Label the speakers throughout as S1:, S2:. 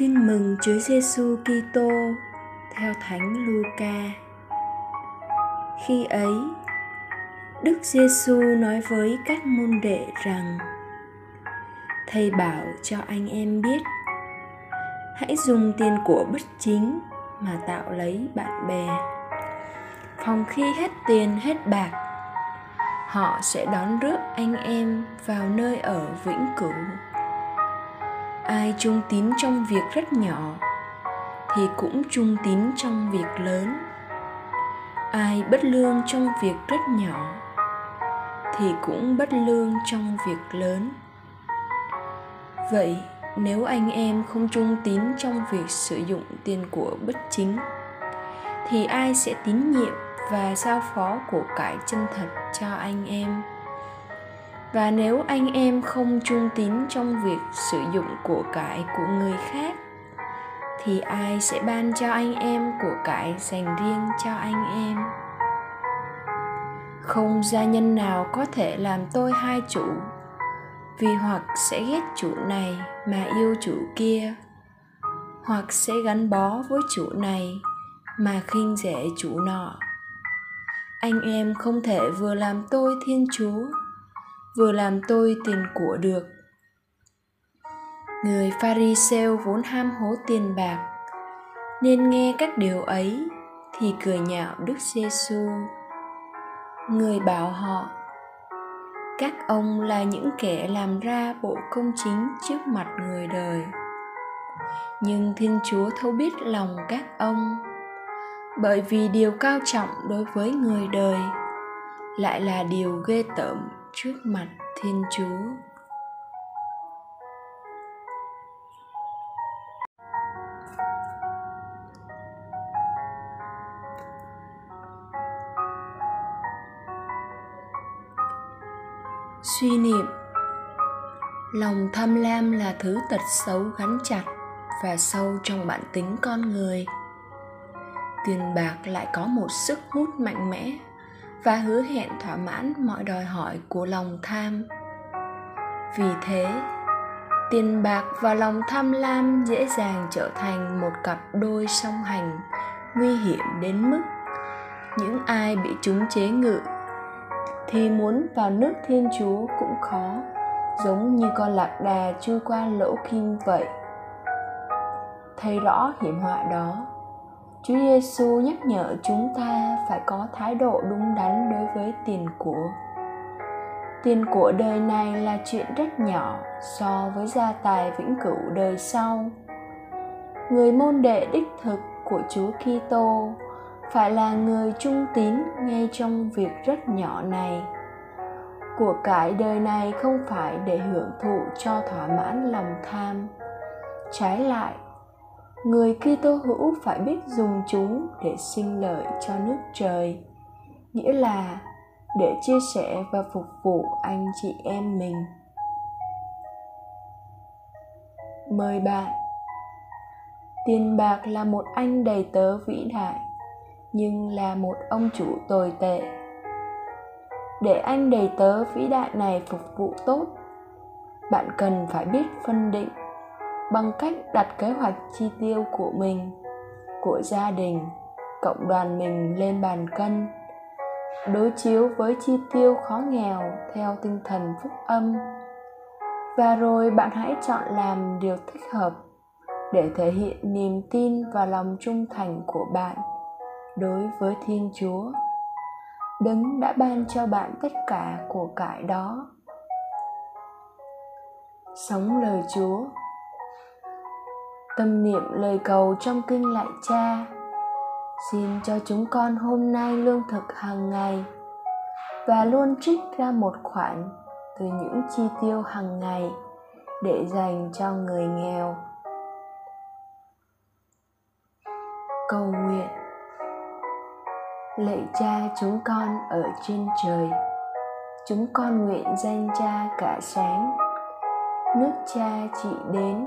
S1: Tin mừng Chúa Giêsu Kitô theo Thánh Luca. Khi ấy, Đức Giêsu nói với các môn đệ rằng: Thầy bảo cho anh em biết, hãy dùng tiền của bất chính mà tạo lấy bạn bè. Phòng khi hết tiền hết bạc, họ sẽ đón rước anh em vào nơi ở vĩnh cửu ai trung tín trong việc rất nhỏ, thì cũng trung tín trong việc lớn. Ai bất lương trong việc rất nhỏ, thì cũng bất lương trong việc lớn. Vậy nếu anh em không trung tín trong việc sử dụng tiền của bất chính, thì ai sẽ tín nhiệm và giao phó của cải chân thật cho anh em? Và nếu anh em không trung tín trong việc sử dụng của cải của người khác, thì ai sẽ ban cho anh em của cải dành riêng cho anh em? Không gia nhân nào có thể làm tôi hai chủ, vì hoặc sẽ ghét chủ này mà yêu chủ kia, hoặc sẽ gắn bó với chủ này mà khinh rẻ chủ nọ. Anh em không thể vừa làm tôi thiên chúa vừa làm tôi tiền của được. Người pharisêu vốn ham hố tiền bạc, nên nghe các điều ấy thì cười nhạo đức giêsu người bảo họ, các ông là những kẻ làm ra bộ công chính trước mặt người đời. Nhưng thiên chúa thấu biết lòng các ông, bởi vì điều cao trọng đối với người đời lại là điều ghê tởm trước mặt thiên chúa. Suy niệm, lòng tham lam là thứ tật xấu gắn chặt và sâu trong bản tính con người. Tiền bạc lại có một sức hút mạnh mẽ và hứa hẹn thỏa mãn mọi đòi hỏi của lòng tham. Vì thế, tiền bạc và lòng tham lam dễ dàng trở thành một cặp đôi song hành, nguy hiểm đến mức những ai bị chúng chế ngự thì muốn vào nước thiên chúa cũng khó, giống như con lạc đà chui qua lỗ kim vậy. Thấy rõ hiểm họa đó Chúa Giêsu nhắc nhở chúng ta phải có thái độ đúng đắn đối với tiền của. Tiền của đời này là chuyện rất nhỏ so với gia tài vĩnh cửu đời sau. Người môn đệ đích thực của Chúa Kitô phải là người trung tín ngay trong việc rất nhỏ này. Của cải đời này không phải để hưởng thụ cho thỏa mãn lòng tham. Trái lại, người Kitô hữu phải biết dùng chúng để sinh lợi cho nước trời, nghĩa là để chia sẻ và phục vụ anh chị em mình. Mời bạn Tiền bạc là một anh đầy tớ vĩ đại, nhưng là một ông chủ tồi tệ. Để anh đầy tớ vĩ đại này phục vụ tốt, bạn cần phải biết phân định bằng cách đặt kế hoạch chi tiêu của mình, của gia đình, cộng đoàn mình lên bàn cân, đối chiếu với chi tiêu khó nghèo theo tinh thần phúc âm. Và rồi bạn hãy chọn làm điều thích hợp để thể hiện niềm tin và lòng trung thành của bạn đối với thiên chúa. Đấng đã ban cho bạn tất cả của cải đó. Sống lời chúa tâm niệm lời cầu trong kinh lạy cha. Xin cho chúng con hôm nay lương thực hàng ngày và luôn trích ra một khoản từ những chi tiêu hàng ngày để dành cho người nghèo. Cầu nguyện. Lạy cha chúng con ở trên trời, chúng con nguyện danh cha cả sáng. Nước cha trị đến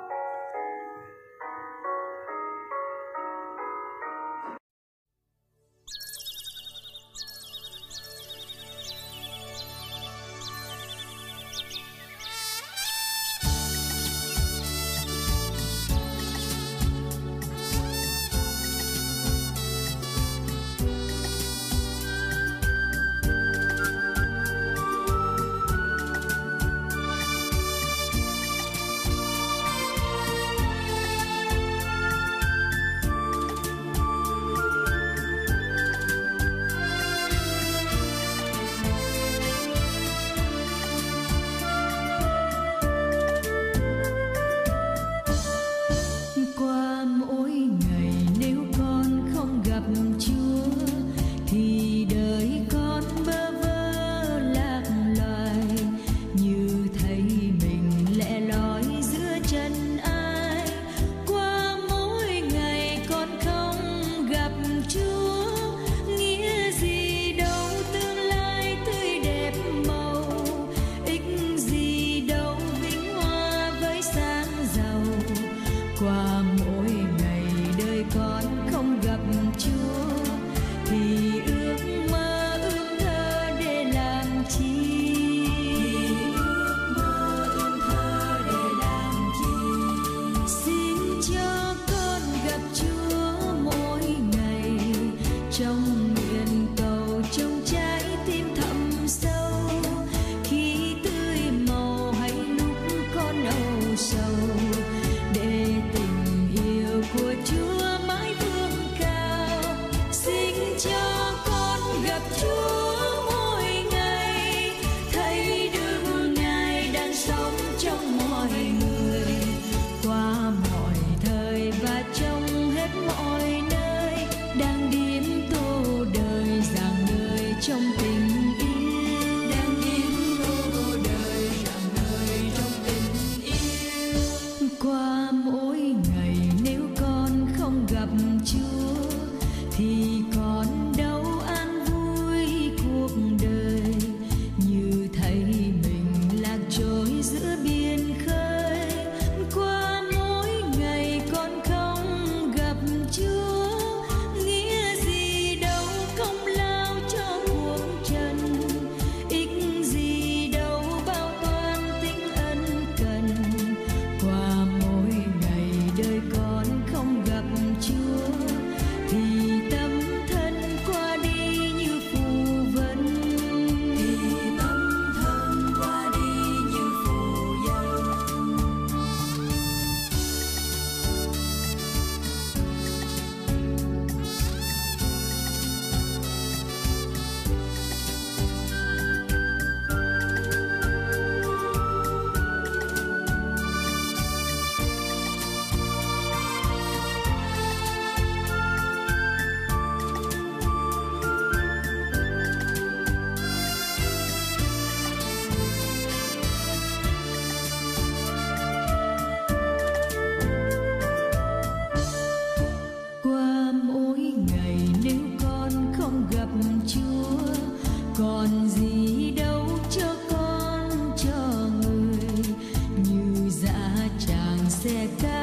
S1: conectar.